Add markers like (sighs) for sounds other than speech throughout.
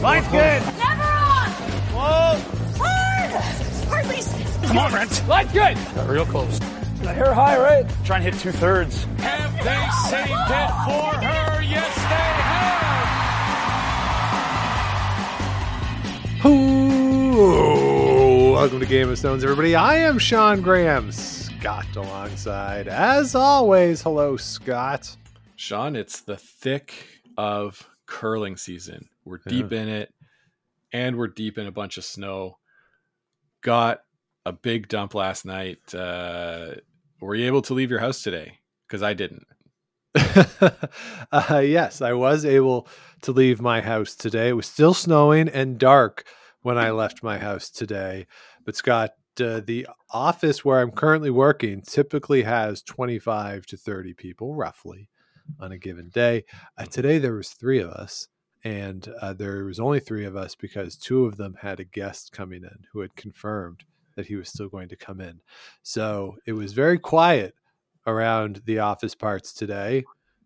Line's good. Never on! Whoa. Hard! Hard, please. Come on, Brent. Line's good. Got real close. The hair high, right? Try and hit two thirds. Have they saved it for her? Yes, they have. Ooh, welcome to Game of Stones, everybody. I am Sean Graham. Scott alongside, as always. Hello, Scott. Sean, it's the thick of curling season. We're deep in it, and we're deep in a bunch of snow. Got a big dump last night. Uh, were you able to leave your house today? Because I didn't. (laughs) uh, yes, I was able to leave my house today. It was still snowing and dark when I left my house today. But Scott, uh, the office where I'm currently working typically has 25 to 30 people, roughly, on a given day. Uh, today there was three of us, and uh, there was only three of us because two of them had a guest coming in who had confirmed that he was still going to come in. So it was very quiet around the office parts today.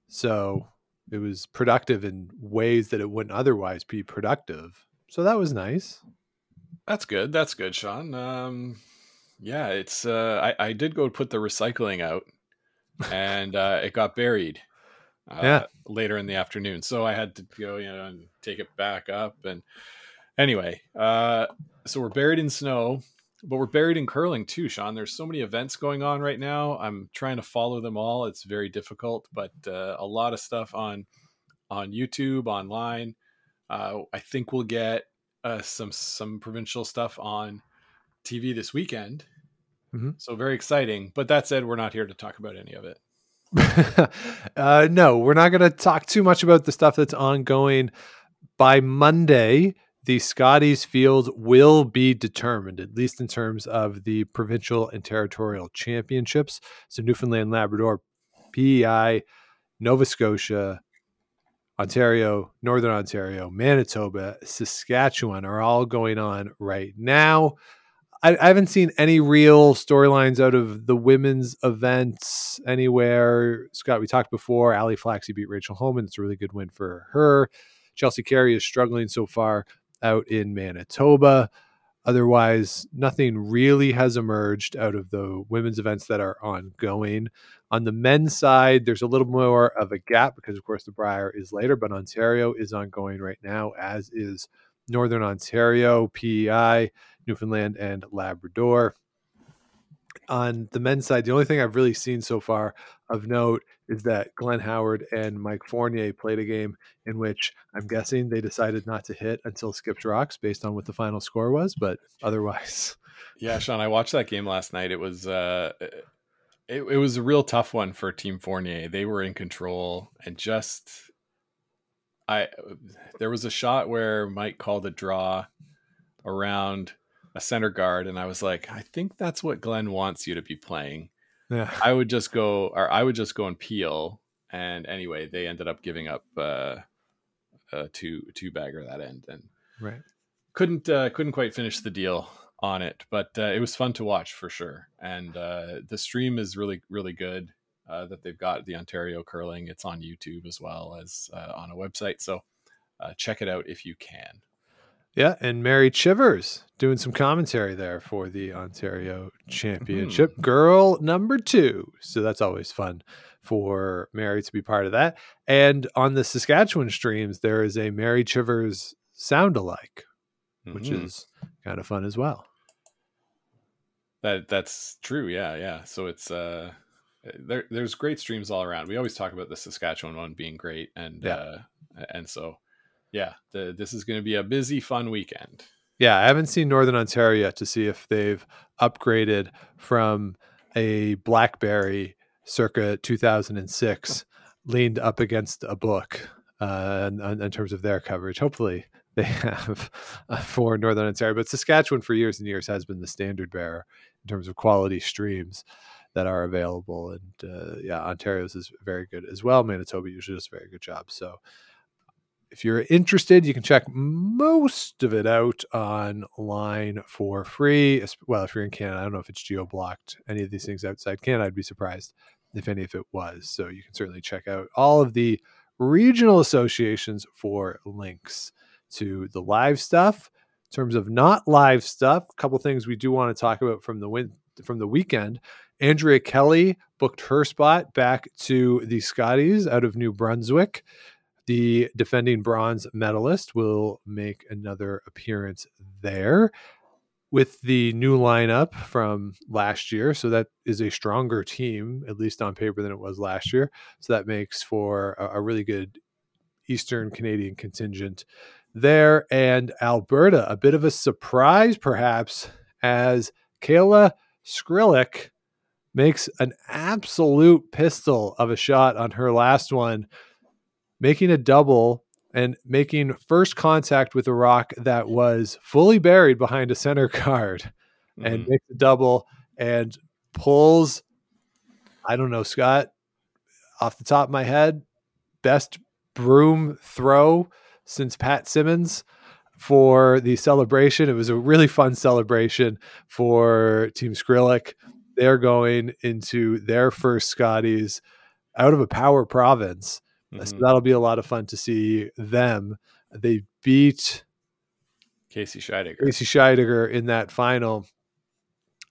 So it was productive in ways that it wouldn't otherwise be productive. So that was nice. That's good. That's good, Sean. Um, yeah, it's. Uh, I I did go put the recycling out, and uh, it got buried. Uh, Yeah. Later in the afternoon, so I had to go, you know, and take it back up. And anyway, uh, so we're buried in snow, but we're buried in curling too, Sean. There's so many events going on right now. I'm trying to follow them all. It's very difficult, but uh, a lot of stuff on on YouTube, online. Uh, I think we'll get uh, some some provincial stuff on TV this weekend. Mhm. So very exciting. But that said, we're not here to talk about any of it. (laughs) uh, no, we're not going to talk too much about the stuff that's ongoing. By Monday, the Scotties field will be determined, at least in terms of the provincial and territorial championships. So, Newfoundland, Labrador, PEI, Nova Scotia, Ontario, Northern Ontario, Manitoba, Saskatchewan are all going on right now. I, I haven't seen any real storylines out of the women's events anywhere. Scott, we talked before. Ali Flaxey beat Rachel Homan. It's a really good win for her. Chelsea Carey is struggling so far out in Manitoba. Otherwise, nothing really has emerged out of the women's events that are ongoing. On the men's side, there's a little more of a gap because, of course, the Brier is later, but Ontario is ongoing right now, as is Northern Ontario, PEI, Newfoundland, and Labrador. On the men's side, the only thing I've really seen so far of note is that Glenn Howard and Mike Fournier played a game in which I'm guessing they decided not to hit until Skips Rocks based on what the final score was, but otherwise, Yeah, Sean, I watched that game last night. It was uh it, it was a real tough one for Team Fournier. They were in control and just I there was a shot where Mike called a draw around a center guard and I was like, I think that's what Glenn wants you to be playing. yeah. I would just go or I would just go and peel and anyway, they ended up giving up uh a two two bagger that end and Right. couldn't uh, couldn't quite finish the deal on it, but uh, it was fun to watch for sure. And uh, the stream is really really good uh, that they've got the Ontario curling. It's on YouTube as well as uh, on a website, so uh, check it out if you can. Yeah, and Mary Chilvers doing some commentary there for the Ontario Championship, girl number two. So that's always fun for Mary to be part of that. And on the Saskatchewan streams, there is a Mary Chilvers sound alike, which Mhm. is kind of fun as well. that that's true. Yeah, yeah. So it's uh, there. There's great streams all around. We always talk about the Saskatchewan one being great, and Yeah. uh, and so yeah, the, this is going to be a busy, fun weekend. Yeah, I haven't seen Northern Ontario yet to see if they've upgraded from a BlackBerry circa 2006 leaned up against a book uh, in, in terms of their coverage. Hopefully, they (laughs) have uh, for Northern Ontario, but Saskatchewan for years and years has been the standard bearer in terms of quality streams that are available. And uh, yeah, Ontario's is very good as well. Manitoba usually does a very good job. So if you're interested, you can check most of it out online for free. Well, if you're in Canada, I don't know if it's geo blocked. Any of these things outside Canada, I'd be surprised if any of it was. So you can certainly check out all of the regional associations for links to the live stuff. In terms of not live stuff, a couple things we do want to talk about from the win from the weekend. Andrea Kelly booked her spot back to the Scotties out of New Brunswick. The defending bronze medalist will make another appearance there with the new lineup from last year. So that is a stronger team, at least on paper, than it was last year. So that makes for a, a really good Eastern Canadian contingent there. And Alberta, a bit of a surprise, perhaps, as Kayla Skrlik makes an absolute pistol of a shot on her last one, making a double and making first contact with a rock that was fully buried behind a center guard and Mhm. makes a double and pulls I don't know, Scott, off the top of my head, best broom throw since Pat Simmons for the celebration. It was a really fun celebration for Team Skrlik. They're going into their first Scotties out of a power province. So Mhm. that'll be a lot of fun to see them. They beat Casey Scheidegger. Casey Scheidegger in that final.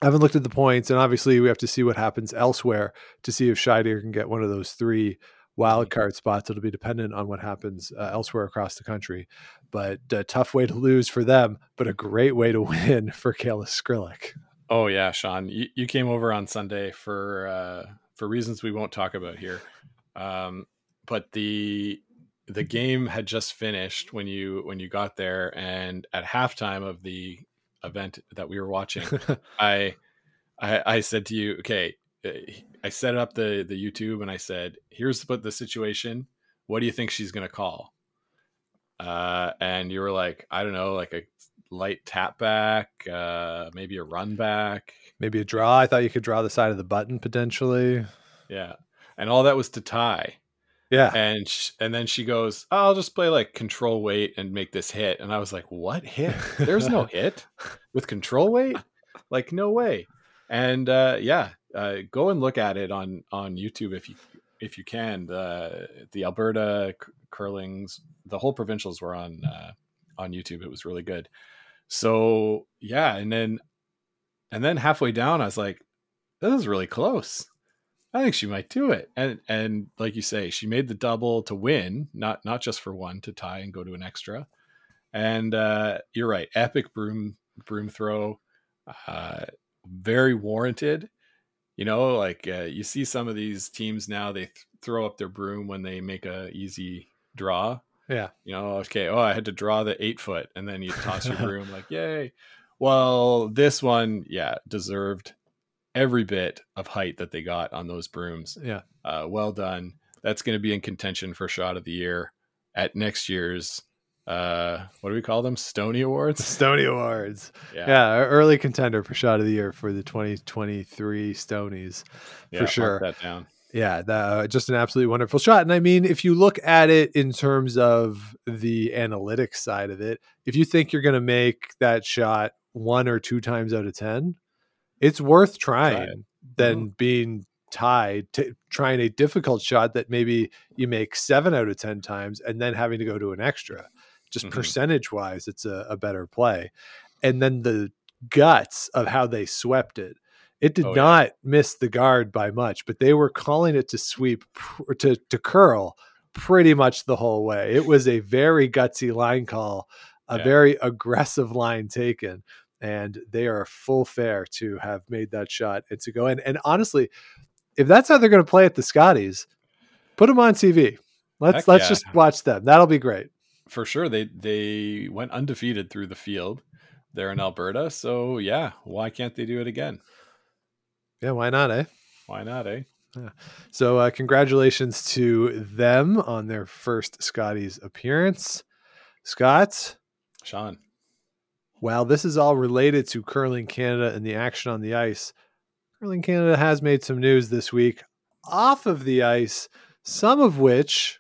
I haven't looked at the points, and obviously we have to see what happens elsewhere to see if Scheidegger can get one of those three wild card spots. It'll be dependent on what happens uh, elsewhere across the country. But a tough way to lose for them, but a great way to (laughs) win for Kayla Skrlik. Oh yeah, Sean, you, you came over on Sunday for uh, for reasons we won't talk about here. Um, but the the game had just finished when you when you got there, and at halftime of the event that we were watching, (laughs) I, I I said to you, okay, uh, I set up the the YouTube and I said, here's what the situation. What do you think she's gonna call? Uh, and you were like, I don't know, like a light tap back, uh, maybe a run back. Maybe a draw. I thought you could draw the side of the button potentially. Yeah. And all that was to tie. Yeah. And sh- and then she goes, I'll just play like control weight and make this hit. And I was like, what hit? There's no hit (laughs) with control weight? Like no way. And uh, yeah, uh, go and look at it on on YouTube if you if you can. The the Alberta c- curlings, the whole provincials were on uh, on YouTube. It was really good. So yeah, and then and then halfway down, I was like, this is really close. I think she might do it. And and like you say, she made the double to win, not not just for one to tie and go to an extra. And uh, you're right, epic broom broom throw, uh, very warranted. You know, like uh, you see some of these teams now, they th- throw up their broom when they make a easy draw. Yeah. You know, okay, oh, I had to draw the eight foot, and then you toss your broom, like, yay. Well, this one, yeah, deserved every bit of height that they got on those brooms. Yeah. Uh, well done. That's going to be in contention for shot of the year at next year's uh what do we call them stony awards (laughs) Stony Awards. yeah Yeah. early contender for shot of the year for the 2023 Stonies. Yeah, for sure. that down Yeah, that, uh, just an absolutely wonderful shot. And I mean, if you look at it in terms of the analytics side of it, if you think you're going to make that shot one or two times out of 10, it's worth trying Try it. than being tied to trying a difficult shot that maybe you make seven out of 10 times and then having to go to an extra. Just Mhm. percentage wise, it's a, a better play. And then the guts of how they swept it. It did Oh, yeah. not miss the guard by much, but they were calling it to sweep pr- to to curl pretty much the whole way. It was a very gutsy line call, a Yeah. very aggressive line taken, and they are full fair to have made that shot and to go in. And honestly, if that's how they're going to play at the Scotties, put them on TV. Let's Heck let's yeah. just watch them. That'll be great. for sure they they went undefeated through the field there in alberta so yeah why can't they do it again Yeah, why not, eh? why not eh So, uh, congratulations to them on their first Scotties appearance. Scott, sean while this is all related to Curling Canada and the action on the ice, Curling Canada has made some news this week off of the ice, some of which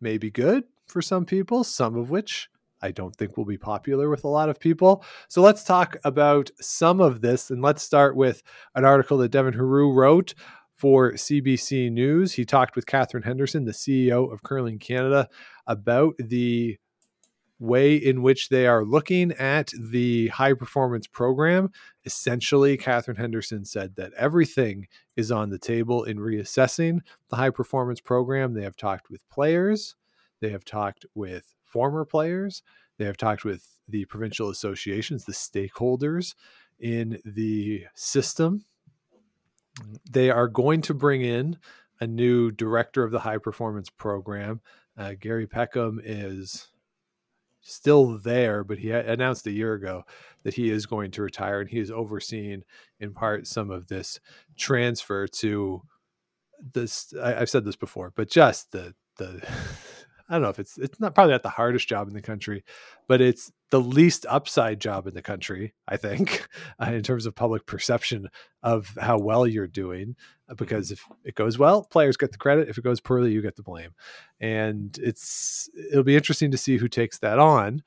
may be good for some people, some of which I don't think will be popular with a lot of people. So let's talk about some of this. And let's start with an article that Devin Heroux wrote for CBC News. He talked with Catherine Henderson, the CEO of Curling Canada, about the way in which they are looking at the high performance program, essentially, Catherine Henderson said that everything is on the table in reassessing the high performance program. They have talked with players, they have talked with former players, they have talked with the provincial associations, the stakeholders in the system. They are going to bring in a new director of the high performance program. Uh, Gerry Peckham is still there, but he announced a year ago that he is going to retire and he is overseeing in part some of this transfer to this I, have said this before, but just the the (laughs) I don't know if it's it's not probably not the hardest job in the country, but it's the least upside job in the country, I think, uh, (laughs) in terms of public perception of how well you're doing. Because if it goes well, players get the credit. If it goes poorly, you get the blame. And it's it'll be interesting to see who takes that on.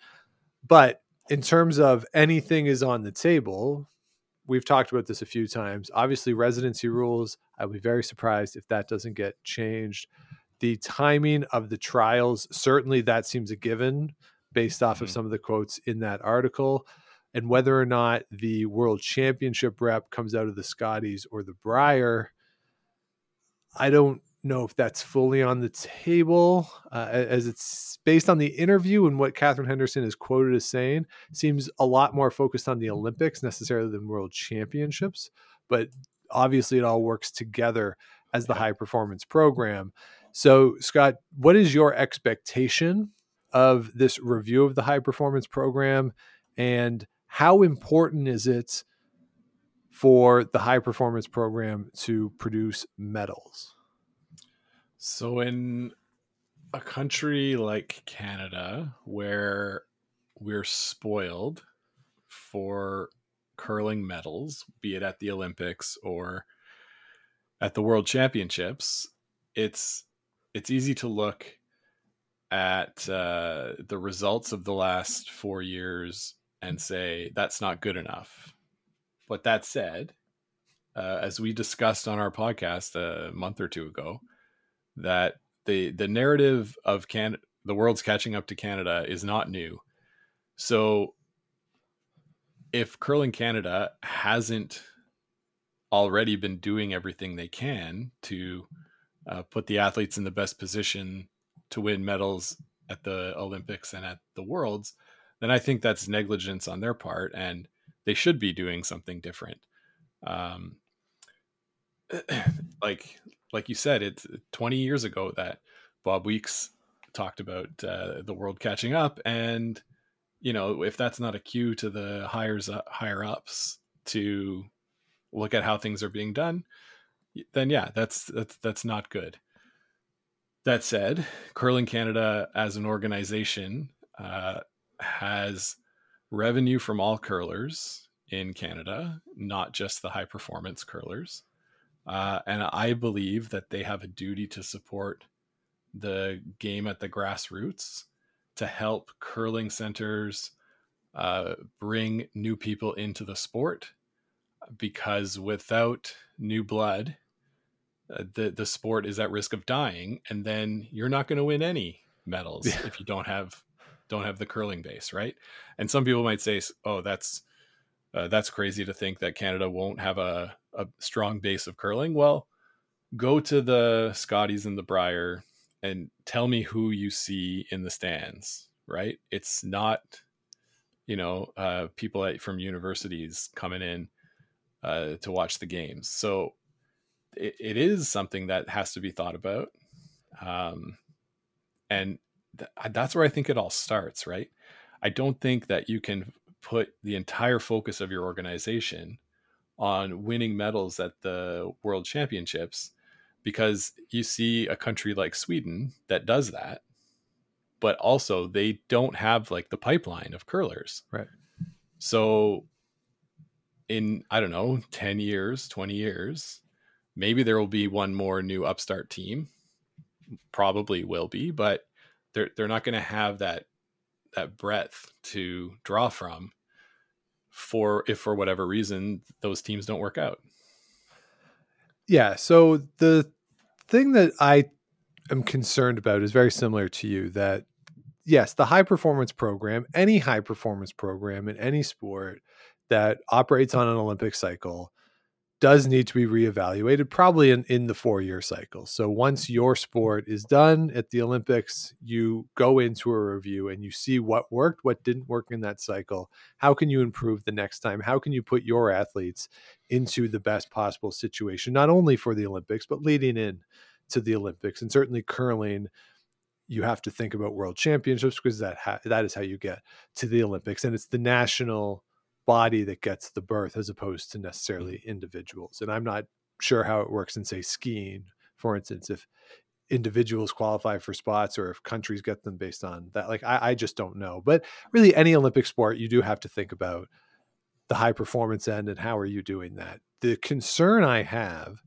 But in terms of anything is on the table, we've talked about this a few times. Obviously, residency rules. I'd be very surprised if that doesn't get changed the timing of the trials certainly that seems a given based off mm-hmm. of some of the quotes in that article and whether or not the world championship rep comes out of the scotties or the brier i don't know if that's fully on the table uh, as it's based on the interview and what catherine henderson is quoted as saying seems a lot more focused on the olympics necessarily than world championships but obviously it all works together as the high performance program. So, Scott, what is your expectation of this review of the high performance program and how important is it for the high performance program to produce medals? So, in a country like Canada, where we're spoiled for curling medals, be it at the Olympics or at the World Championships, it's it's easy to look at uh, the results of the last four years and say that's not good enough. But that said, uh, as we discussed on our podcast a month or two ago, that the the narrative of can the world's catching up to Canada is not new. So if curling Canada hasn't already been doing everything they can to uh, put the athletes in the best position to win medals at the Olympics and at the Worlds, then I think that's negligence on their part, and they should be doing something different. Um, (clears throat) like like you said, it's 20 years ago that Bob Weeks talked about uh, the world catching up, and you know if that's not a cue to the hires uh, higher ups to look at how things are being done, then yeah, that's that's that's not good. That said, Curling Canada as an organization uh, has revenue from all curlers in Canada, not just the high performance curlers. Uh, and I believe that they have a duty to support the game at the grassroots to help curling centers uh, bring new people into the sport because without new blood uh, the the sport is at risk of dying, and then you're not going to win any medals yeah. if you don't have don't have the curling base, right? And some people might say, "Oh, that's uh, that's crazy to think that Canada won't have a a strong base of curling." Well, go to the Scotties and the Brier and tell me who you see in the stands, right? It's not, you know, uh, people at, from universities coming in uh, to watch the games. So it, it is something that has to be thought about. Um, and th- that's where I think it all starts, right? I don't think that you can put the entire focus of your organization on winning medals at the world championships because you see a country like Sweden that does that but also they don't have like the pipeline of curlers. Right. So in i don't know 10 years 20 years maybe there will be one more new upstart team. Probably will be but they're they're not going to have that that breadth to draw from for if for whatever reason those teams don't work out. Yeah so the thing that i am concerned about is very similar to you that yes, the high performance program, any high performance program in any sport that operates on an Olympic cycle does need to be reevaluated probably in, in the four year cycle. So once your sport is done at the Olympics, you go into a review and you see what worked, what didn't work in that cycle. How can you improve the next time? How can you put your athletes into the best possible situation, not only for the Olympics, but leading in to the Olympics? And certainly curling, you have to think about world championships because that ha- that is how you get to the Olympics. And it's the national body that gets the berth as opposed to mm. necessarily individuals. And I'm not sure how it works in say skiing, for instance, if individuals qualify for spots or if countries get them based on that. Like I, I just don't know. But really any Olympic sport, you do have to think about the high performance end and how are you doing that. The concern I have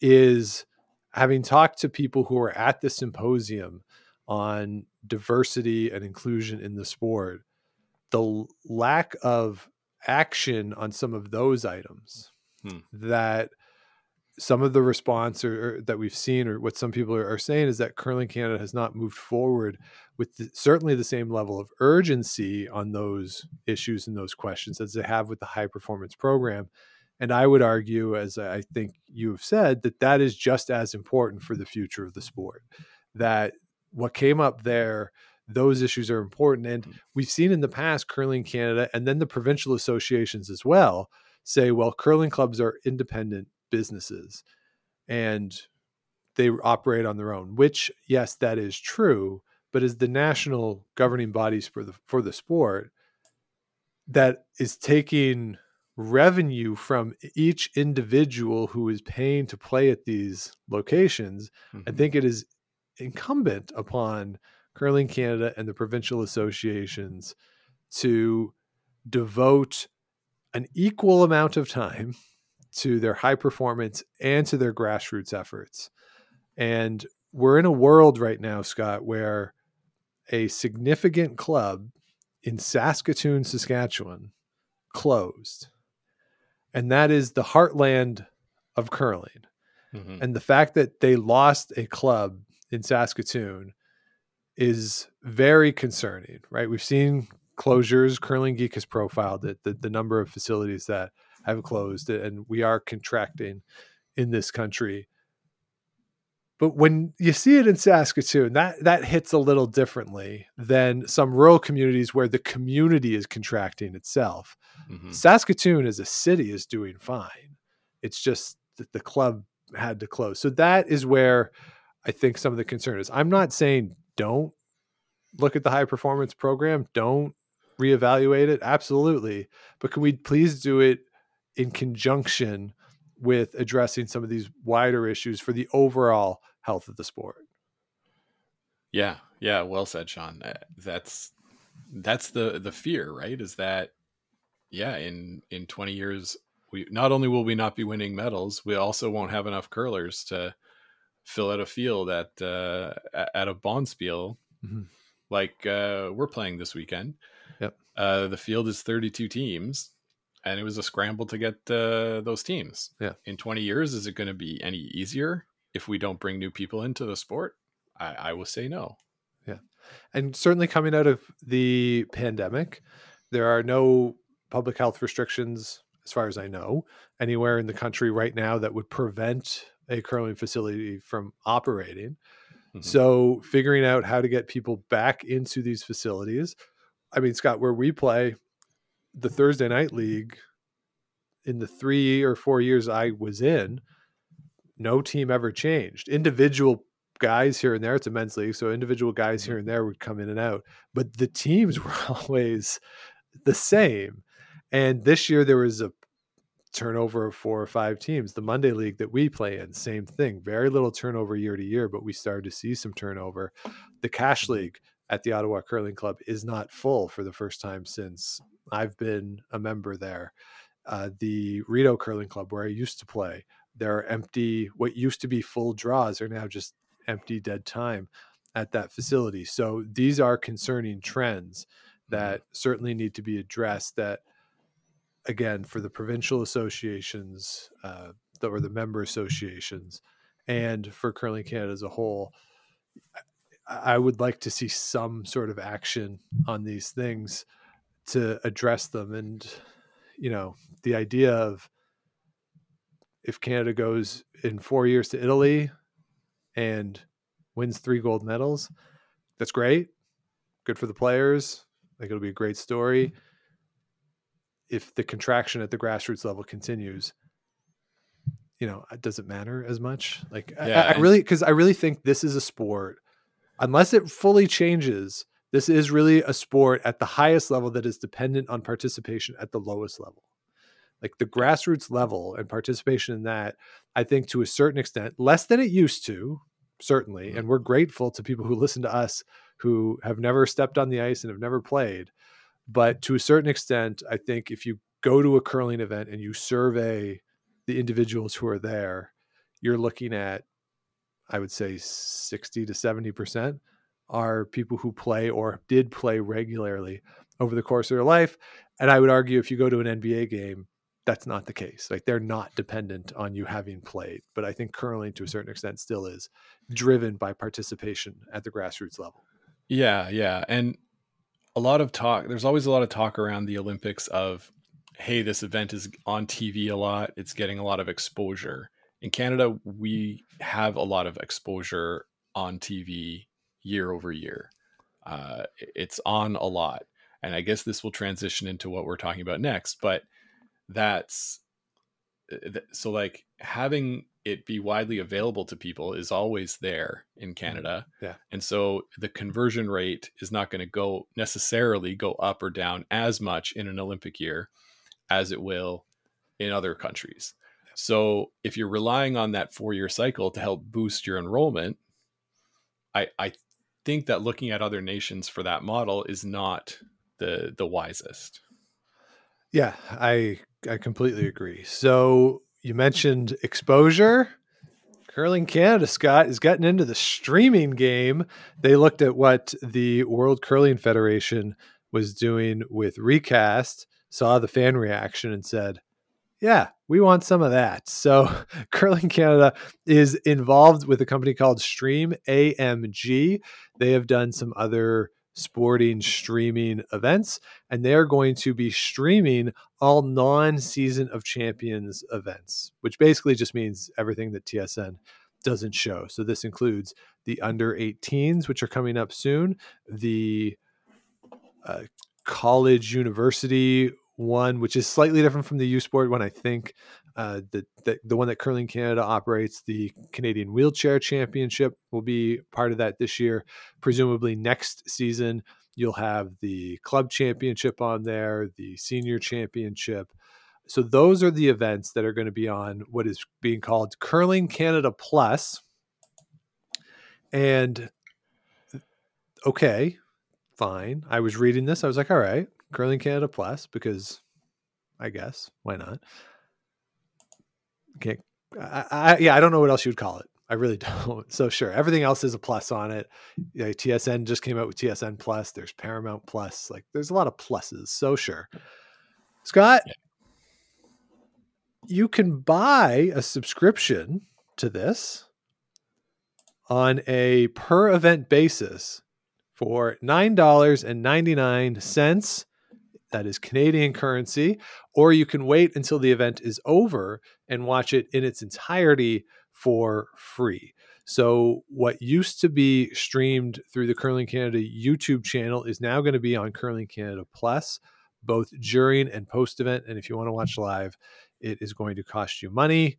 is having talked to people who are at the symposium on diversity and inclusion in the sport, the lack of action on some of those items Hmm. that some of the response or, or that we've seen or what some people are, are saying is that curling canada has not moved forward with the, certainly the same level of urgency on those issues and those questions as they have with the high performance program and i would argue as i think you have said that that is just as important for the future of the sport that what came up there those issues are important. And we've seen in the past curling Canada and then the provincial associations as well say, well, curling clubs are independent businesses and they operate on their own, which, yes, that is true. But as the national governing bodies for the for the sport that is taking revenue from each individual who is paying to play at these locations, I Mhm. think it is incumbent upon Curling Canada and the provincial associations to devote an equal amount of time to their high performance and to their grassroots efforts. And we're in a world right now, Scott, where a significant club in Saskatoon, Saskatchewan closed. And that is the heartland of curling. Mhm. And the fact that they lost a club in Saskatoon is very concerning, right? We've seen closures. Curling Geek has profiled it, the, the number of facilities that have closed, and we are contracting in this country. But when you see it in Saskatoon, that that hits a little differently than some rural communities where the community is contracting itself. Mhm. Saskatoon as a city is doing fine. It's just that the club had to close. So that is where I think some of the concern is. I'm not saying don't look at the high performance program, don't reevaluate it. Absolutely. But can we please do it in conjunction with addressing some of these wider issues for the overall health of the sport? Yeah, yeah, well said, Sean. Uh, That's that's the the fear, right? Is that yeah, in in 20 years we not only will we not be winning medals, we also won't have enough curlers to fill out a field at uh a- at a Bonspiel Mhm. like uh we're playing this weekend. Yep. Uh the field is 32 teams and it was a scramble to get uh, those teams. Yeah. In 20 years is it going to be any easier if we don't bring new people into the sport? I, I will say no. Yeah, and certainly coming out of the pandemic, there are no public health restrictions, as far as I know, anywhere in the country right now that would prevent a curling facility from operating. Mhm. So, figuring out how to get people back into these facilities. I mean, Scott, where we play the Thursday night league in the three or four years I was in, no team ever changed. Individual guys here and there, it's a men's league, so individual guys here and there would come in and out, but the teams (laughs) were always the same. And this year there was a turnover of four or five teams. The Monday league that we play in, same thing. Very little turnover year to year, but we started to see some turnover. The cash league at the Ottawa Curling Club is not full for the first time since I've been a member there. Uh, the Rideau Curling Club, where I used to play, there are empty, what used to be full draws are now just empty dead time at that facility. So these are concerning trends that certainly need to be addressed. That again, for the provincial associations uh, the, or the member associations, and for Curling Canada as a whole, I would like to see some sort of action on these things to address them. And, you know, the idea of if Canada goes in four years to Italy and wins three gold medals, that's great. Good for the players. Like it'll be a great story. If the contraction at the grassroots level continues, you know, does it matter as much? Like Yeah, I, I really because I really think this is a sport, unless it fully changes, this is really a sport at the highest level that is dependent on participation at the lowest level. Like the grassroots level and participation in that, I think to a certain extent, less than it used to, certainly. Mm-hmm. And we're grateful to people who listen to us who have never stepped on the ice and have never played. But to a certain extent, I think if you go to a curling event and you survey the individuals who are there, you're looking at, I would say, 60 to 70% are people who play or did play regularly over the course of their life. And I would argue if you go to an NBA game, that's not the case. Like they're not dependent on you having played. But I think curling to a certain extent still is driven by participation at the grassroots level. Yeah, yeah. And a lot of talk, there's always a lot of talk around the Olympics of, hey, this event is on TV a lot, it's getting a lot of exposure. In Canada, we have a lot of exposure on TV year over year. Uh, it's on a lot. And I guess this will transition into what we're talking about next, but that's uh, so like having it be widely available to people is always there in Canada. Yeah. And so the conversion rate is not going to go necessarily go up or down as much in an Olympic year as it will in other countries. So if you're relying on that four year cycle to help boost your enrollment, I, I think that looking at other nations for that model is not the the wisest. Yeah, I I completely agree. So you mentioned exposure. Curling Canada, Scott, is getting into the streaming game. They looked at what the World Curling Federation was doing with Recast, saw the fan reaction, and said, Yeah, we want some of that. So (laughs) Curling Canada is involved with a company called Stream AMG. They have done some other sporting streaming events, and they are going to be streaming all non season of champions events, which basically just means everything that TSN doesn't show. So this includes the under 18s, which are coming up soon, the uh, college university one, which is slightly different from the U Sport one, I think. Uh, the, the the one that Curling Canada operates, the Canadian Wheelchair Championship, will be part of that this year. Presumably next season, you'll have the club championship on there, the senior championship. So those are the events that are going to be on what is being called Curling Canada Plus. And okay, fine. I was reading this. I was like, all right, Curling Canada Plus, because I guess why not? Can't. I, I, yeah, I don't know what else you would call it. I really (laughs) don't. So sure, everything else is a plus on it. Yeah, TSN just came out with TSN Plus. There's Paramount Plus. Like, there's a lot of pluses. So sure, Scott, you can buy a subscription to this on a per event basis for nine dollars and ninety nine cents. That is Canadian currency, or you can wait until the event is over and watch it in its entirety for free. So, what used to be streamed through the Curling Canada YouTube channel is now going to be on Curling Canada Plus, both during and post event. And if you want to watch live, it is going to cost you money.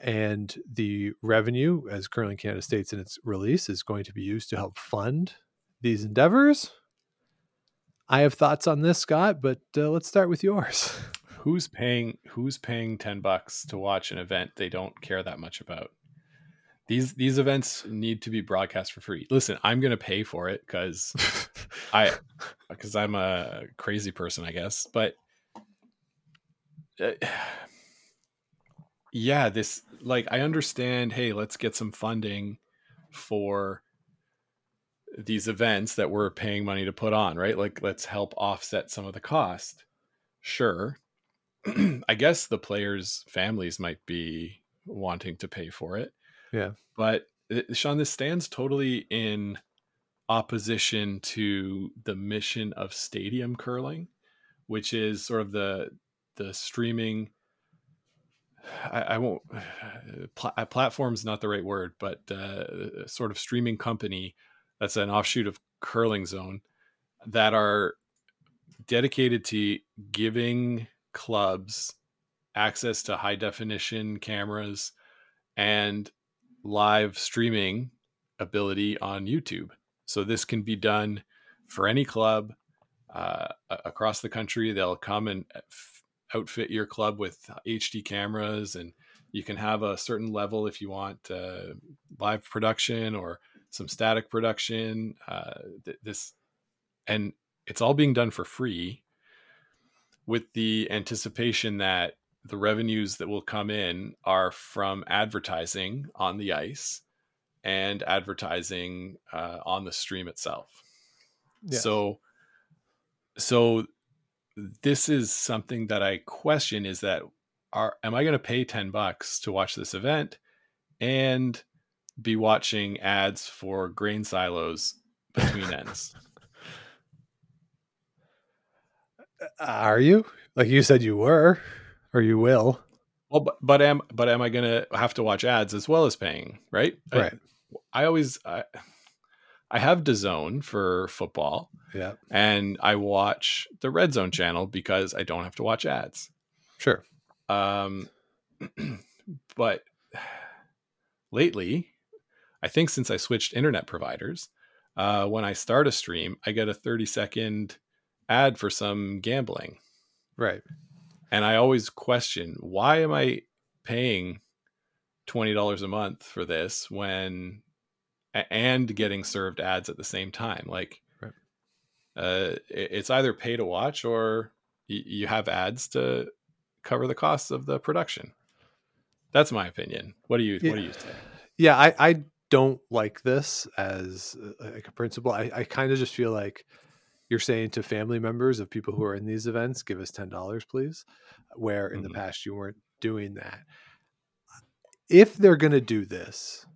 And the revenue, as Curling Canada states in its release, is going to be used to help fund these endeavors. I have thoughts on this, Scott, but uh, let's start with yours. (laughs) Who's paying who's paying 10 bucks to watch an event they don't care that much about? These these events need to be broadcast for free. Listen, I'm going to pay for it cuz (laughs) I cuz I'm a crazy person, I guess, but uh, (sighs) yeah, this like I understand, hey, let's get some funding for these events that we're paying money to put on, right? Like let's help offset some of the cost. Sure. (clears throat) I guess the players' families might be wanting to pay for it. Yeah. But uh, Sean, this stands totally in opposition to the mission of stadium curling, which is sort of the the streaming. I, I won't. (sighs) Pl- platform's not the right word, but uh, sort of streaming company that's an offshoot of Curling Zone that are dedicated to giving clubs access to high definition cameras and live streaming ability on YouTube. So this can be done for any club uh, across the country. They'll come and f- outfit your club with HD cameras, and you can have a certain level if you want uh, live production or some static production. Uh, th- this and it's all being done for free with the anticipation that the revenues that will come in are from advertising on the ice and advertising uh, on the stream itself. Yeah. So, so this is something that I question: is that are am I going to pay ten bucks to watch this event and be watching ads for grain silos between ends? (laughs) Are you? Like you said you were, or you will. Well, but, but am but am I gonna have to watch ads as well as paying? Right. Right. I, I always I, I have DAZN for football. Yeah. And I watch the Red Zone channel because I don't have to watch ads. Sure. Um, (clears throat) but lately, I think since I switched internet providers, uh, when I start a stream, I get a 30 second ad for some gambling. Right. And I always question why am I paying $20 a month for this when and getting served ads at the same time? Like, right. uh, it's either pay to watch or you have ads to cover the costs of the production. That's my opinion. What do you yeah. What do you say? Yeah, I, I don't like this as uh, like a principle. I, I kind of just feel like you're saying to family members of people who are in these events, give us ten dollars, please. Where in mm-hmm. the past you weren't doing that. If they're going to do this,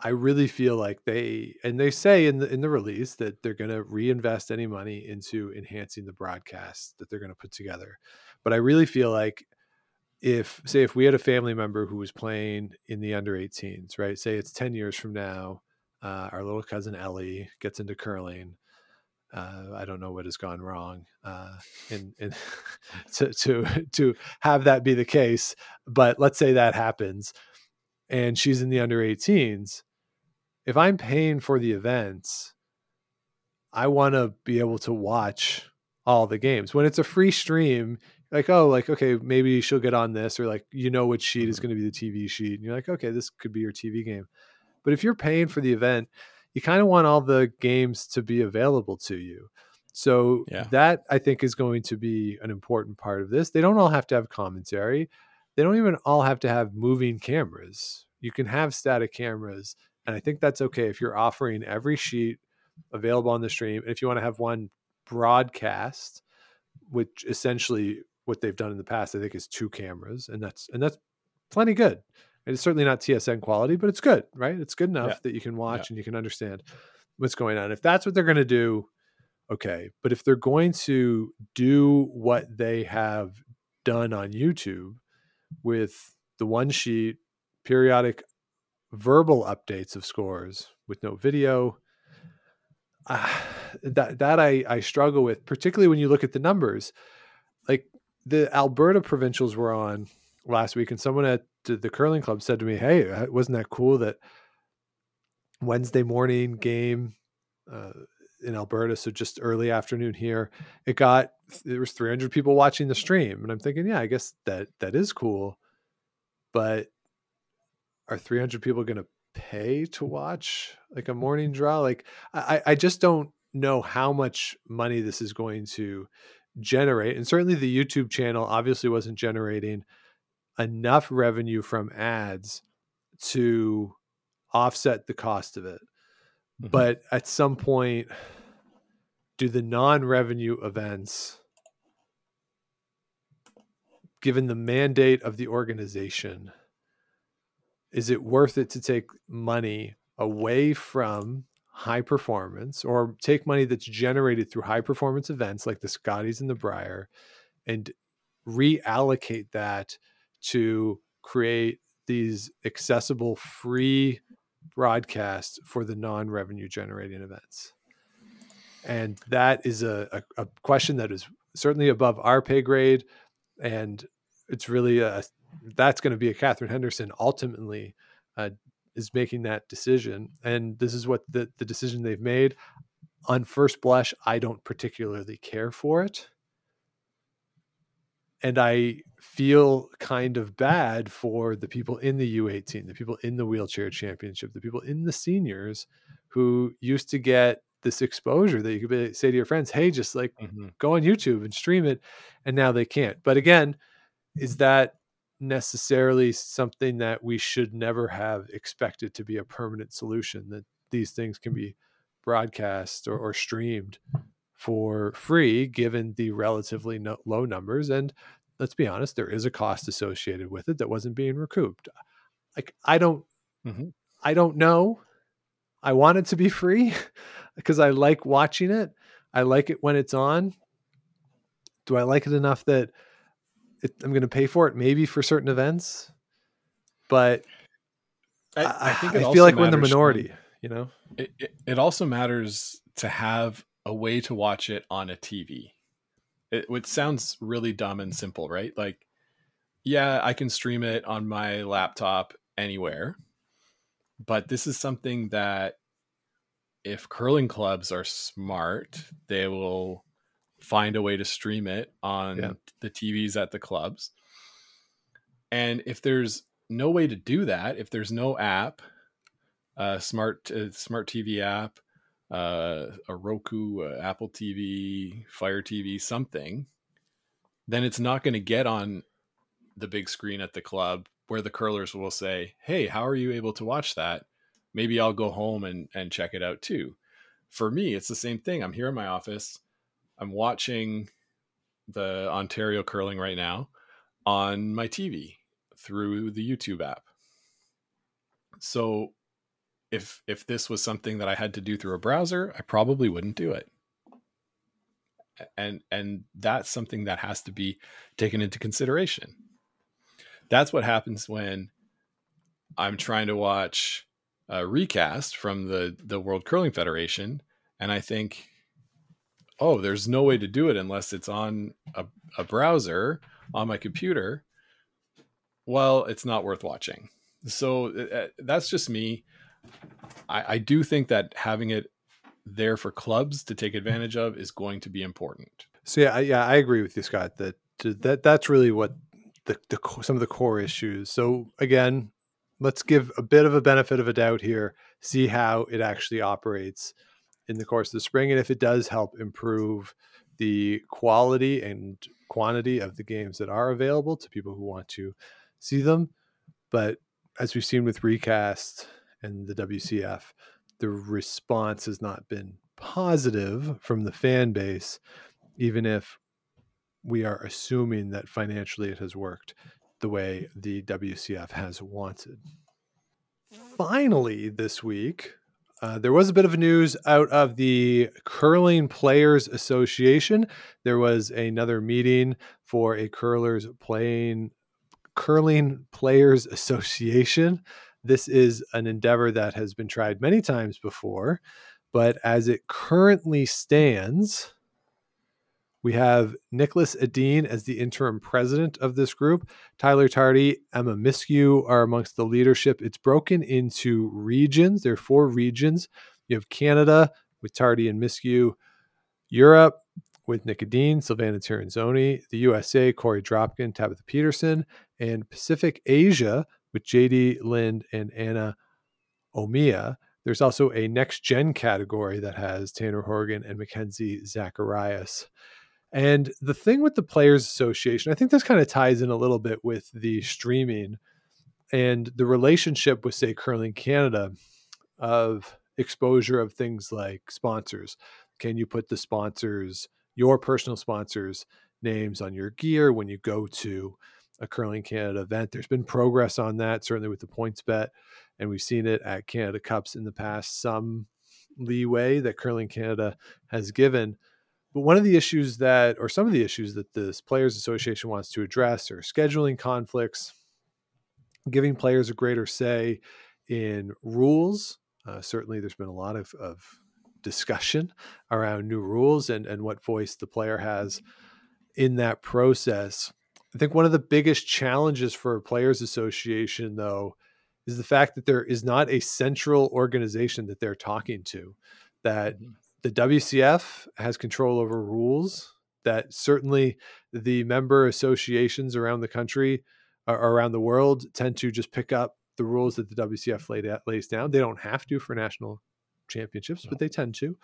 I really feel like they and they say in the in the release that they're going to reinvest any money into enhancing the broadcast that they're going to put together. But I really feel like if say if we had a family member who was playing in the under 18s, right? Say it's 10 years from now, uh, our little cousin Ellie gets into curling uh, I don't know what has gone wrong uh, in, in (laughs) to, to to have that be the case. But let's say that happens, and she's in the under 18s. If I'm paying for the events, I want to be able to watch all the games. When it's a free stream, like oh, like okay, maybe she'll get on this, or like you know which sheet is mm-hmm. going to be the TV sheet, and you're like, okay, this could be your TV game. But if you're paying for the event, you kind of want all the games to be available to you. So yeah. that I think is going to be an important part of this. They don't all have to have commentary. They don't even all have to have moving cameras. You can have static cameras, and I think that's okay if you're offering every sheet available on the stream. And if you want to have one broadcast, which essentially what they've done in the past, I think is two cameras, and that's and that's plenty good. It's certainly not TSN quality, but it's good, right? It's good enough yeah. that you can watch yeah. and you can understand what's going on. If that's what they're going to do, okay. But if they're going to do what they have done on YouTube with the one sheet, periodic verbal updates of scores with no video, uh, that that I, I struggle with, particularly when you look at the numbers. Like the Alberta provincials were on last week, and someone at the curling club said to me, "Hey, uh, wasn't that cool that Wednesday morning game uh, in Alberta, so just early afternoon here, it got there was 300 people watching the stream." And I'm thinking, "Yeah, I guess that that is cool, but are 300 people going to pay to watch like a morning draw? Like, I I just don't know how much money this is going to." Generate and certainly the youtube channel obviously wasn't generating enough revenue from ads to offset the cost of it. Mm-hmm. But at some point, do the non revenue events, given the mandate of the organization, is it worth it to take money away from high performance or take money that's generated through high performance events like the Scotties and the Brier and reallocate that to create these accessible free broadcasts for the non-revenue generating events. And that is a, a, a, question that is certainly above our pay grade and it's really a that's going to be a catherine henderson ultimately uh, is making that decision and this is what the, the decision they've made on first blush i don't particularly care for it and I feel kind of bad for the people in the U18, the people in the wheelchair championship, the people in the seniors who used to get this exposure that you could be, say to your friends, "Hey, just like mm-hmm. go on YouTube and stream it," and now they can't. But again, is that necessarily something that we should never have expected to be a permanent solution? That these things can be broadcast or, or streamed for free given the relatively no, low numbers and let's be honest there is a cost associated with it that wasn't being recouped like i don't mm-hmm. i don't know i want it to be free (laughs) because i like watching it i like it when it's on do i like it enough that it, i'm going to pay for it maybe for certain events but i, I think i feel like we're in the minority you know it, it, it also matters to have a way to watch it on a TV. It, which sounds really dumb and simple, right? Like, yeah, I can stream it on my laptop anywhere, but this is something that if curling clubs are smart, they will find a way to stream it on yeah. the TVs at the clubs. And if there's no way to do that, if there's no app, a smart uh, smart TV app, uh, a Roku, Apple TV, Fire TV, something, then it's not going to get on the big screen at the club where the curlers will say, Hey, how are you able to watch that? Maybe I'll go home and, and check it out too. For me, it's the same thing. I'm here in my office. I'm watching the Ontario curling right now on my TV through the YouTube app. So if if this was something that I had to do through a browser, I probably wouldn't do it. And and that's something that has to be taken into consideration. That's what happens when I'm trying to watch a recast from the the World Curling Federation and I think oh, there's no way to do it unless it's on a, a browser on my computer. Well, it's not worth watching. So uh, that's just me I, I do think that having it there for clubs to take advantage of is going to be important. So yeah, I, yeah, I agree with you, Scott. That that that's really what the, the some of the core issues. So again, let's give a bit of a benefit of a doubt here. See how it actually operates in the course of the spring, and if it does help improve the quality and quantity of the games that are available to people who want to see them. But as we've seen with recast and the WCF, the response has not been positive from the fan base, even if we are assuming that financially it has worked the way the WCF has wanted. Finally, this week, uh, there was a bit of news out of the Curling Players Association. There was another meeting for a curlers playing Curling Players Association this is an endeavor that has been tried many times before, but as it currently stands, we have Nicholas Edin as the interim president of this group. Tyler Tardi, Emma Miskew are amongst the leadership. It's broken into regions. There are four regions. You have Canada with Tardi and Miskew, Europe with Nick Edin, Silvana Tirinzoni, the USA, Corey Dropkin, Tabitha Peterson, and Pacific Asia with JD Lind and Anna Omia. There's also a next gen category that has Tanner Horgan and Mackenzie Zacharias. And the thing with the Players Association, I think this kind of ties in a little bit with the streaming and the relationship with, say, Curling Canada of exposure of things like sponsors. Can you put the sponsors, your personal sponsors' names on your gear when you go to a Curling Canada event. There's been progress on that, certainly with the PointsBet, and we've seen it at Canada Cups in the past. Some leeway that Curling Canada has given. But one of the issues that, or some of the issues that this Players Association wants to address are scheduling conflicts, giving players a greater say in rules. Uh, certainly, there's been a lot of, of discussion (laughs) around new rules and, and what voice the player has in that process. I think one of the biggest challenges for a players association, though, is the fact that there is not a central organization that they're talking to. That mm-hmm. The WCF has control over rules. That certainly the member associations around the country, or around the world, tend to just pick up the rules that the WCF laid out, lays down. They don't have to for national championships, no. but they tend to.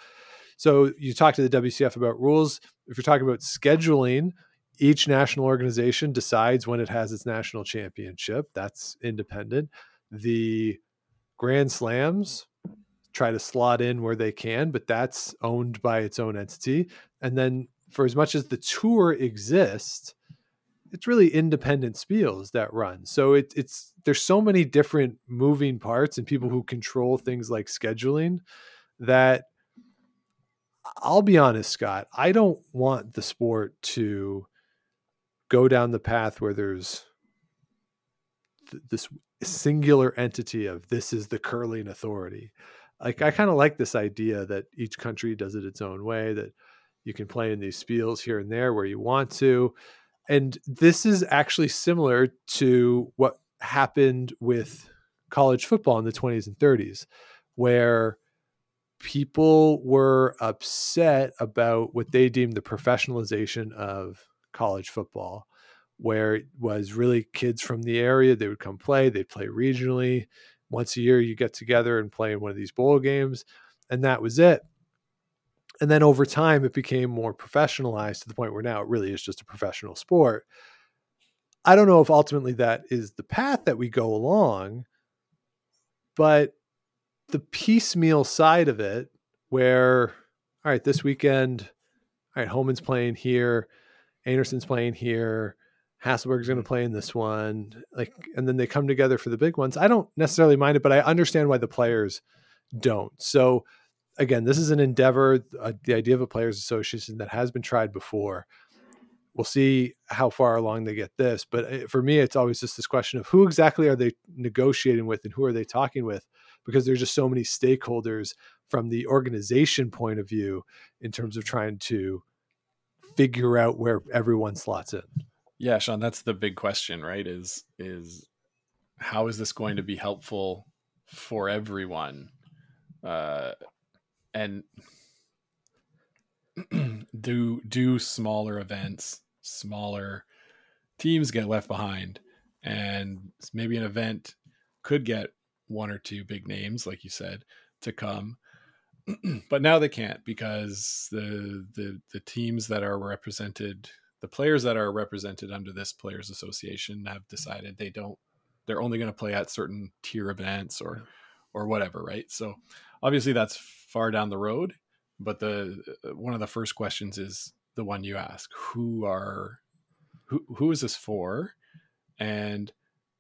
So you talk to the WCF about rules. If you're talking about scheduling, each national organization decides when it has its national championship. That's independent. The Grand Slams try to slot in where they can, but that's owned by its own entity. And then for as much as the tour exists, it's really independent spiels that run. So it, it's there's so many different moving parts and people who control things like scheduling that I'll be honest, Scott, I don't want the sport to go down the path where there's th- this singular entity of this is the curling authority. Like I kind of like this idea that each country does it its own way, that you can play in these spiels here and there where you want to. And this is actually similar to what happened with college football in the 20s and 30s, where people were upset about what they deemed the professionalization of college football, where it was really kids from the area. They would come play, they'd play regionally. Once a year, you get together and play in one of these bowl games, and that was it. And then over time, it became more professionalized to the point where now it really is just a professional sport. I don't know if ultimately that is the path that we go along, but the piecemeal side of it, where, all right, this weekend, all right, Homan's playing here, Anderson's playing here, Hasselborg's going to play in this one, like, and then they come together for the big ones. I don't necessarily mind it, but I understand why the players don't. So, again, this is an endeavor, uh, the idea of a players association that has been tried before. We'll see how far along they get this, but uh, for me, it's always just this question of who exactly are they negotiating with and who are they talking with, because there's just so many stakeholders from the organization point of view in terms of trying to figure out where everyone slots in. Yeah, Sean, that's the big question, right? Is is how is this going to be helpful for everyone? Uh, and (clears throat) do do smaller events, smaller teams get left behind, and maybe an event could get one or two big names, like you said, to come, (clears throat) but now they can't because the the the teams that are represented, the players that are represented under this players association have decided they don't they're only going to play at certain tier events or or whatever, right? So obviously that's far down the road, but the uh, one of the first questions is the one you ask, who are who who is this for and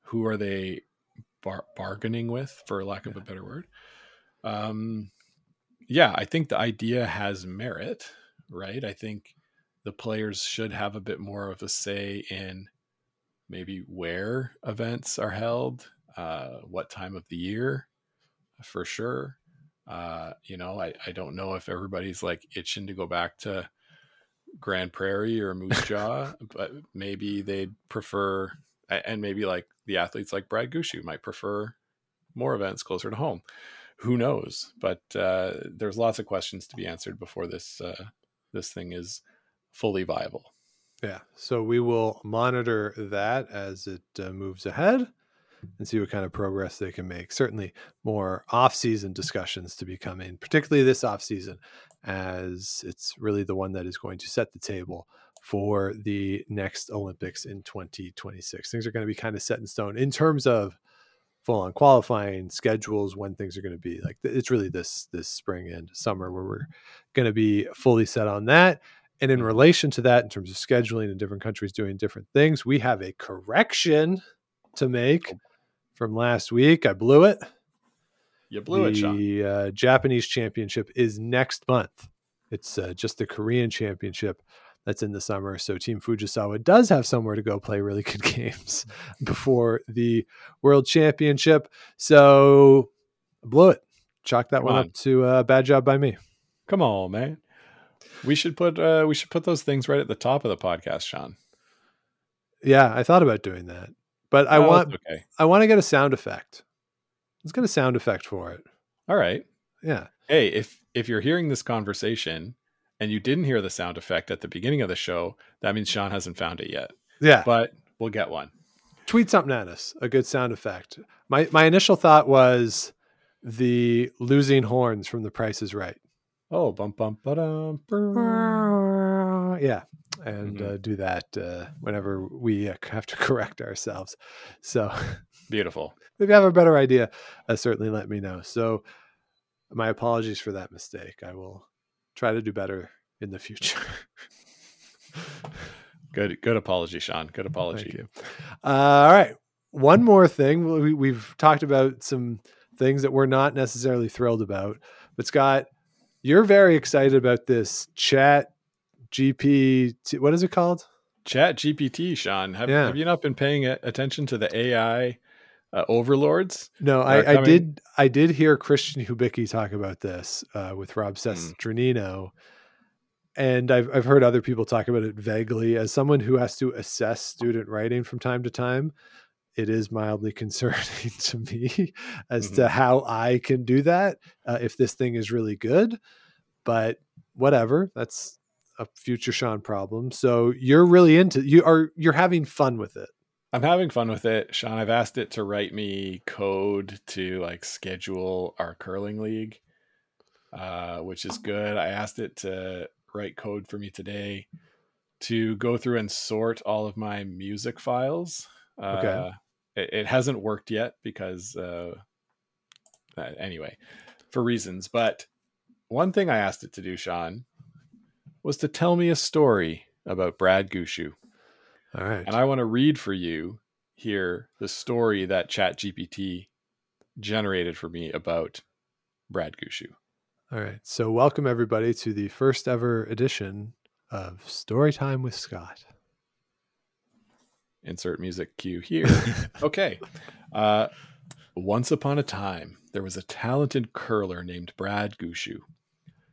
who are they bar- bargaining with for lack of a better word? Um yeah, I think the idea has merit, right? I think the players should have a bit more of a say in maybe where events are held, uh, what time of the year, for sure. Uh, you know, I, I don't know if everybody's like itching to go back to Grand Prairie or (laughs) Moose Jaw, but maybe they'd prefer, and maybe like the athletes like Brad Gushue might prefer more events closer to home who knows? But uh, there's lots of questions to be answered before this uh, this thing is fully viable. Yeah. So we will monitor that as it uh, moves ahead and see what kind of progress they can make. Certainly more off-season discussions to be coming, particularly this off-season, as it's really the one that is going to set the table for the next Olympics in 2026. Things are going to be kind of set in stone in terms of full on qualifying schedules when things are going to be like it's really this this spring and summer where we're going to be fully set on that And in relation to that, in terms of scheduling and different countries doing different things, we have a correction to make from last week. I blew it. You blew it, Sean. the uh, Japanese championship is next month. It's uh, just the Korean championship that's in the summer. So Team Fujisawa does have somewhere to go play really good (laughs) games before the World Championship. So I blew it. Chalk that Come one on. up to a uh, bad job by me. Come on, man. We should put uh we should put those things right at the top of the podcast, Sean. Yeah, I thought about doing that, but I want okay. I want to get a sound effect. Let's get a sound effect for it. All right. Yeah. Hey, if if you're hearing this conversation and you didn't hear the sound effect at the beginning of the show, that means Sean hasn't found it yet. Yeah. But we'll get one. tweet something at us a good sound effect my my initial thought was the losing horns from the price is right Oh, bump bump ba-dum, brr. yeah and Mhm. uh, do that uh, whenever we uh, have to (laughs) correct ourselves so Beautiful. (laughs) if you have a better idea uh, certainly let me know so my apologies for that mistake i will try to do better in the future (laughs) Good good apology, Sean. Good apology. Thank you. Uh, all right. One more thing. We, we've talked about some things that we're not necessarily thrilled about, but Scott, you're very excited about this chat GP. What is it called? Chat GPT, Sean. Have, Yeah. have you not been paying attention to the AI uh, overlords? No, I, I did. I did hear Christian Hubicki talk about this uh, with Rob Hmm. Cesternino, and I've I've heard other people talk about it vaguely. As someone who has to assess student writing from time to time, it is mildly (laughs) concerning to me as Mm-hmm. to how I can do that uh, if this thing is really good. But whatever, that's a future Sean problem. So you're really into you are you're having fun with it. I'm having fun with it, Sean. I've asked it to write me code to like schedule our curling league, uh, which is good. I asked it to write code for me today to go through and sort all of my music files. Okay. It, it hasn't worked yet because, uh, uh, anyway, for reasons. But one thing I asked it to do, Sean, was to tell me a story about Brad Gushue. All right. And I want to read for you here the story that ChatGPT generated for me about Brad Gushue. All right. So, welcome everybody to the first ever edition of Storytime with Scott. Insert music cue here. (laughs) okay. Uh, once upon a time, there was a talented curler named Brad Gushue.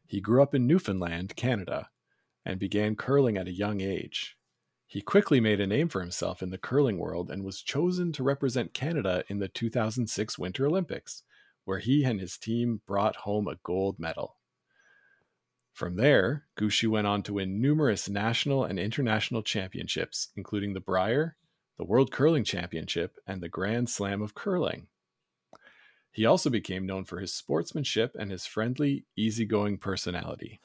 He grew up in Newfoundland, Canada, and began curling at a young age. He quickly made a name for himself in the curling world and was chosen to represent Canada in the 2006 Winter Olympics, where he and his team brought home a gold medal. From there, Gushue went on to win numerous national and international championships, including the Brier, the World Curling Championship, and the Grand Slam of Curling. He also became known for his sportsmanship and his friendly, easygoing personality.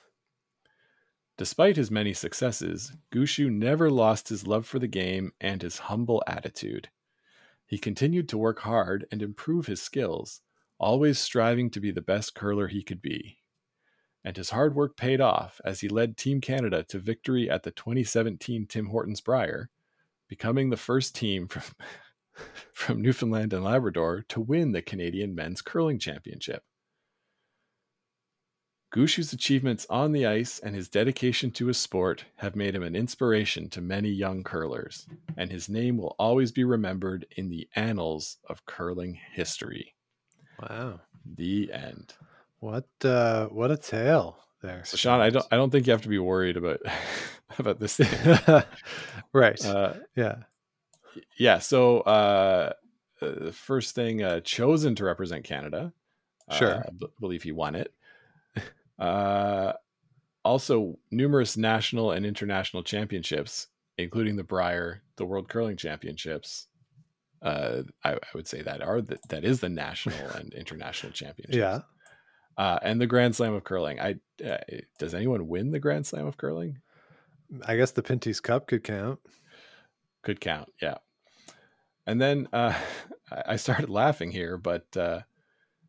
Despite his many successes, Gushue never lost his love for the game and his humble attitude. He continued to work hard and improve his skills, always striving to be the best curler he could be. And his hard work paid off as he led Team Canada to victory at the 2017 Tim Hortons Brier, becoming the first team from, (laughs) from Newfoundland and Labrador to win the Canadian Men's Curling Championship. Gushue's achievements on the ice and his dedication to his sport have made him an inspiration to many young curlers, and his name will always be remembered in the annals of curling history. Wow. The end. What uh what a tale there. So Sean, I don't I don't think you have to be worried about (laughs) about this thing. (laughs) Right. Uh, yeah. yeah, so uh, uh, the first thing uh, chosen to represent Canada. Sure. Uh, I b- believe he won it. (laughs) Uh, also, numerous national and international championships, including the Brier, the World Curling Championships. Uh, I, I would say that are the, that is the national and international championships. Yeah. Uh, and the Grand Slam of Curling. I uh, does anyone win the Grand Slam of Curling? I guess the Pinty's Cup could count. could count yeah and then uh (laughs) I- i started laughing here but uh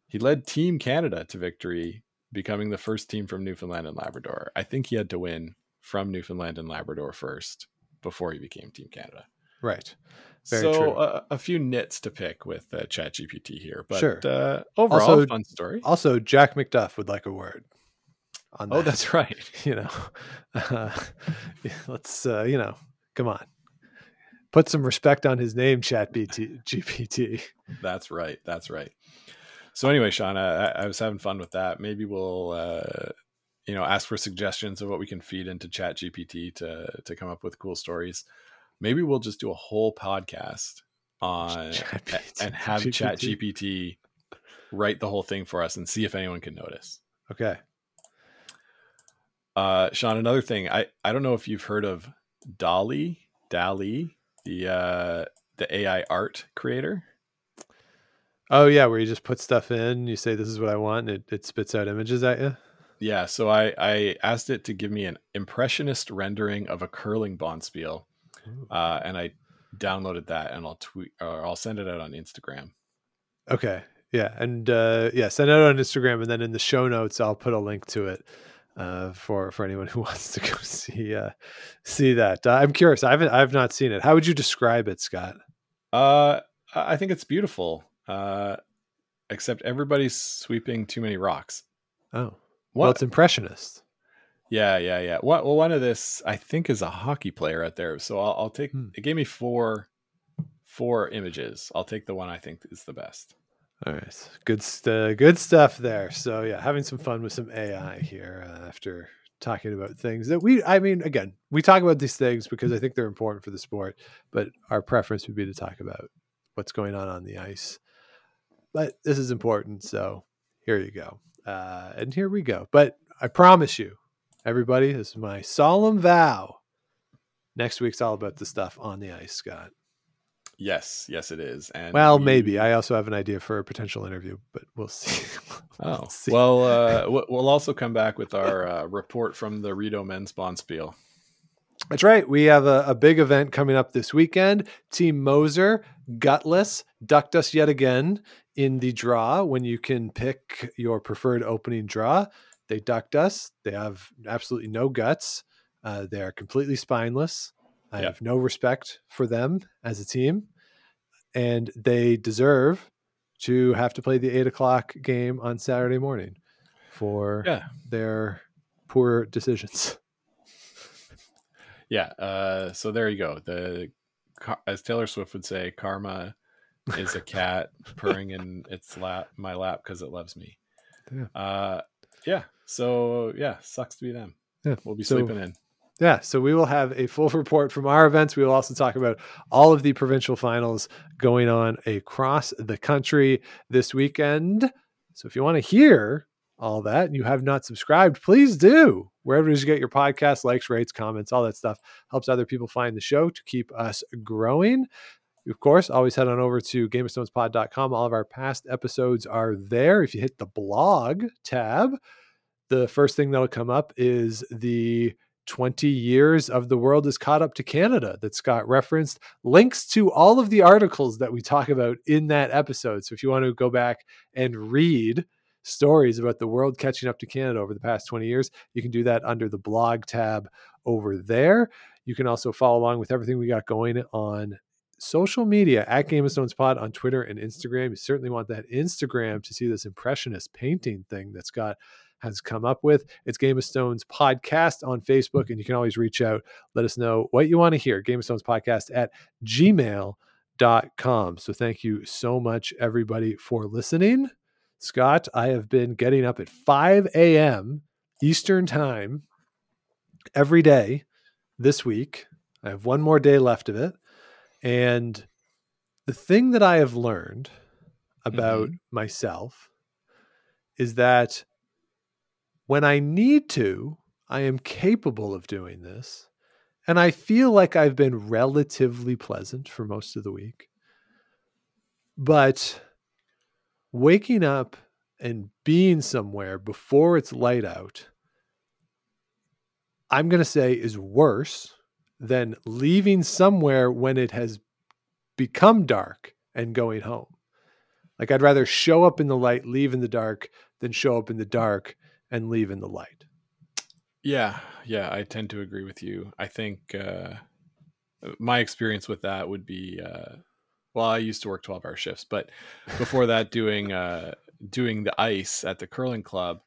he led team canada to victory becoming the first team from newfoundland and labrador i think he had to win from Newfoundland and Labrador first before he became Team Canada. Right. Very so true. uh, a few nits to pick with uh, ChatGPT here, but Sure. uh, overall, Also- fun story. Also, Jack MacDuff would like a word. On Oh, that's right. (laughs) you know, uh, (laughs) let's uh, you know, come on, put some respect on his name, Chat BT, GPT. That's right. That's right. So anyway, Sean, I, I was having fun with that. Maybe we'll, uh, you know, ask for suggestions of what we can feed into Chat GPT to to come up with cool stories. Maybe we'll just do a whole podcast on ChatGPT. and have Chat GPT write the whole thing for us and see if anyone can notice. Okay. Uh, Sean, another thing, I I don't know if you've heard of DALL-E, Dali, the uh, the AI art creator. Oh yeah, where you just put stuff in, you say this is what I want, and it, it spits out images at you. Yeah, so I I asked it to give me an impressionist rendering of a curling bonspiel, uh, and I downloaded that, and I'll tweet or I'll send it out on Instagram. Okay. Yeah, and uh, yeah, send it out on Instagram, and then in the show notes, I'll put a link to it uh, for for anyone who (laughs) wants to go see uh, see that. Uh, I'm curious. I haven't I've not seen it. How would you describe it, Scott? Uh, I think it's beautiful. Uh, except everybody's sweeping too many rocks. Oh, What? well, it's impressionist. Yeah, yeah, yeah. What? Well, one of this I think is a hockey player out there. So I'll, I'll take. Hmm. It gave me four, four images. I'll take the one I think is the best. All right, good st- good stuff there. So yeah, having some fun with some AI here uh, after talking about things that we. I mean, again, we talk about these things because I think they're important for the sport, but our preference would be to talk about what's going on on the ice. But this is important, so here you go, uh, and here we go. But I promise you, everybody, this is my solemn vow. Next week's all about the stuff on the ice, Scott. Yes, yes, it is. And Well, we- maybe I also have an idea for a potential interview, but we'll (laughs) see. Oh, We'll see. well, uh, we- we'll also come back with our uh, report from the Rideau men's Bonspiel. That's right. We have a, a big event coming up this weekend. Team Moser, gutless, ducked us yet again in the draw when you can pick your preferred opening draw. They ducked us. They have absolutely no guts. Uh, they are completely spineless. I Yeah. have no respect for them as a team. And they deserve to have to play the eight o'clock game on Saturday morning for Yeah, their poor decisions. (laughs) yeah. Uh, so there you go. The as Taylor Swift would say, karma is a (laughs) cat purring in its lap, my lap, because it loves me. Yeah. Uh, yeah. So yeah, sucks to be them. Yeah. We'll be So- sleeping in. Yeah, so we will have a full (laughs) report from our events. We will also talk about all of the provincial finals going on across the country this weekend. So if you want to hear all that and you have not subscribed, please do. Wherever you get your podcast, likes, rates, comments, all that stuff helps other people find the show to keep us growing. Of course, always head on over to GameOfStonesPod.com. All of our past episodes are there. If you hit the blog tab, the first thing that'll come up is the 20 years of the world is caught up to Canada that Scott referenced. Links to all of the articles that we talk about in that episode. So if you want to go back and read stories about the world catching up to Canada over the past 20 years, you can do that under the blog tab over there. You can also follow along with everything we got going on social media at Game of Stones Pod on Twitter and Instagram. You certainly want that Instagram to see this impressionist painting thing that Scott has come up with. It's Game of Stones Podcast on Facebook, and you can always reach out. Let us know what you want to hear. Game of Stones Podcast at gmail.com. So thank you so much, everybody, for listening. Scott, I have been getting up at 5 a.m. Eastern Time every day this week. I have one more day left of it. And the thing that I have learned about mm-hmm. myself is that when I need to, I am capable of doing this. And I feel like I've been relatively pleasant for most of the week. But waking up and being somewhere before it's light out, I'm going to say is worse than leaving somewhere when it has become dark and going home. Like I'd rather show up in the light, leave in the dark, than show up in the dark and leave in the light. Yeah, yeah, I tend to agree with you. I think uh, my experience with that would be uh, well, I used to work twelve hour shifts, but before that, doing uh, doing the ice at the curling club,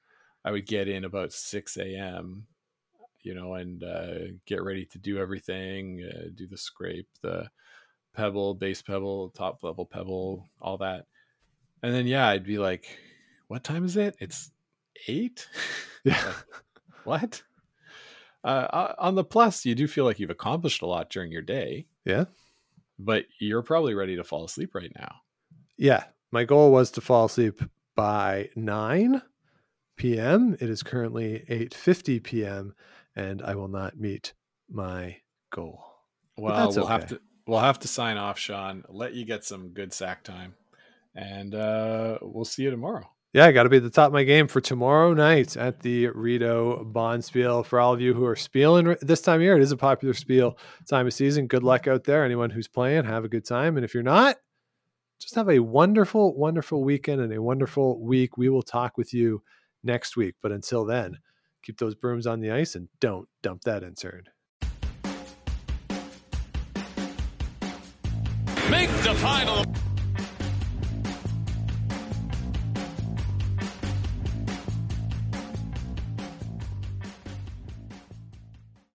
I would get in about six a.m. You know, and uh, get ready to do everything, uh, do the scrape, the pebble, base pebble, top level pebble, all that, and then yeah, I'd be like, "What time is it? It's eight? (laughs) Yeah. Like, what?" Uh, on the plus, you do feel like you've accomplished a lot during your day. Yeah. But you're probably ready to fall asleep right now. Yeah. My goal was to fall asleep by 9 p.m. It is currently 8:50 p.m. and I will not meet my goal. Well, we'll have to we'll have to sign off, Sean. Let you get some good sack time, and uh, we'll see you tomorrow. Yeah, I got to be at the top of my game for tomorrow night at the Rideau Bond Spiel. For all of you who are spieling this time of year, it is a popular spiel time of season. Good luck out there. Anyone who's playing, have a good time. And if you're not, just have a wonderful, wonderful weekend and a wonderful week. We will talk with you next week. But until then, keep those brooms on the ice and don't dump that intern. Make the final.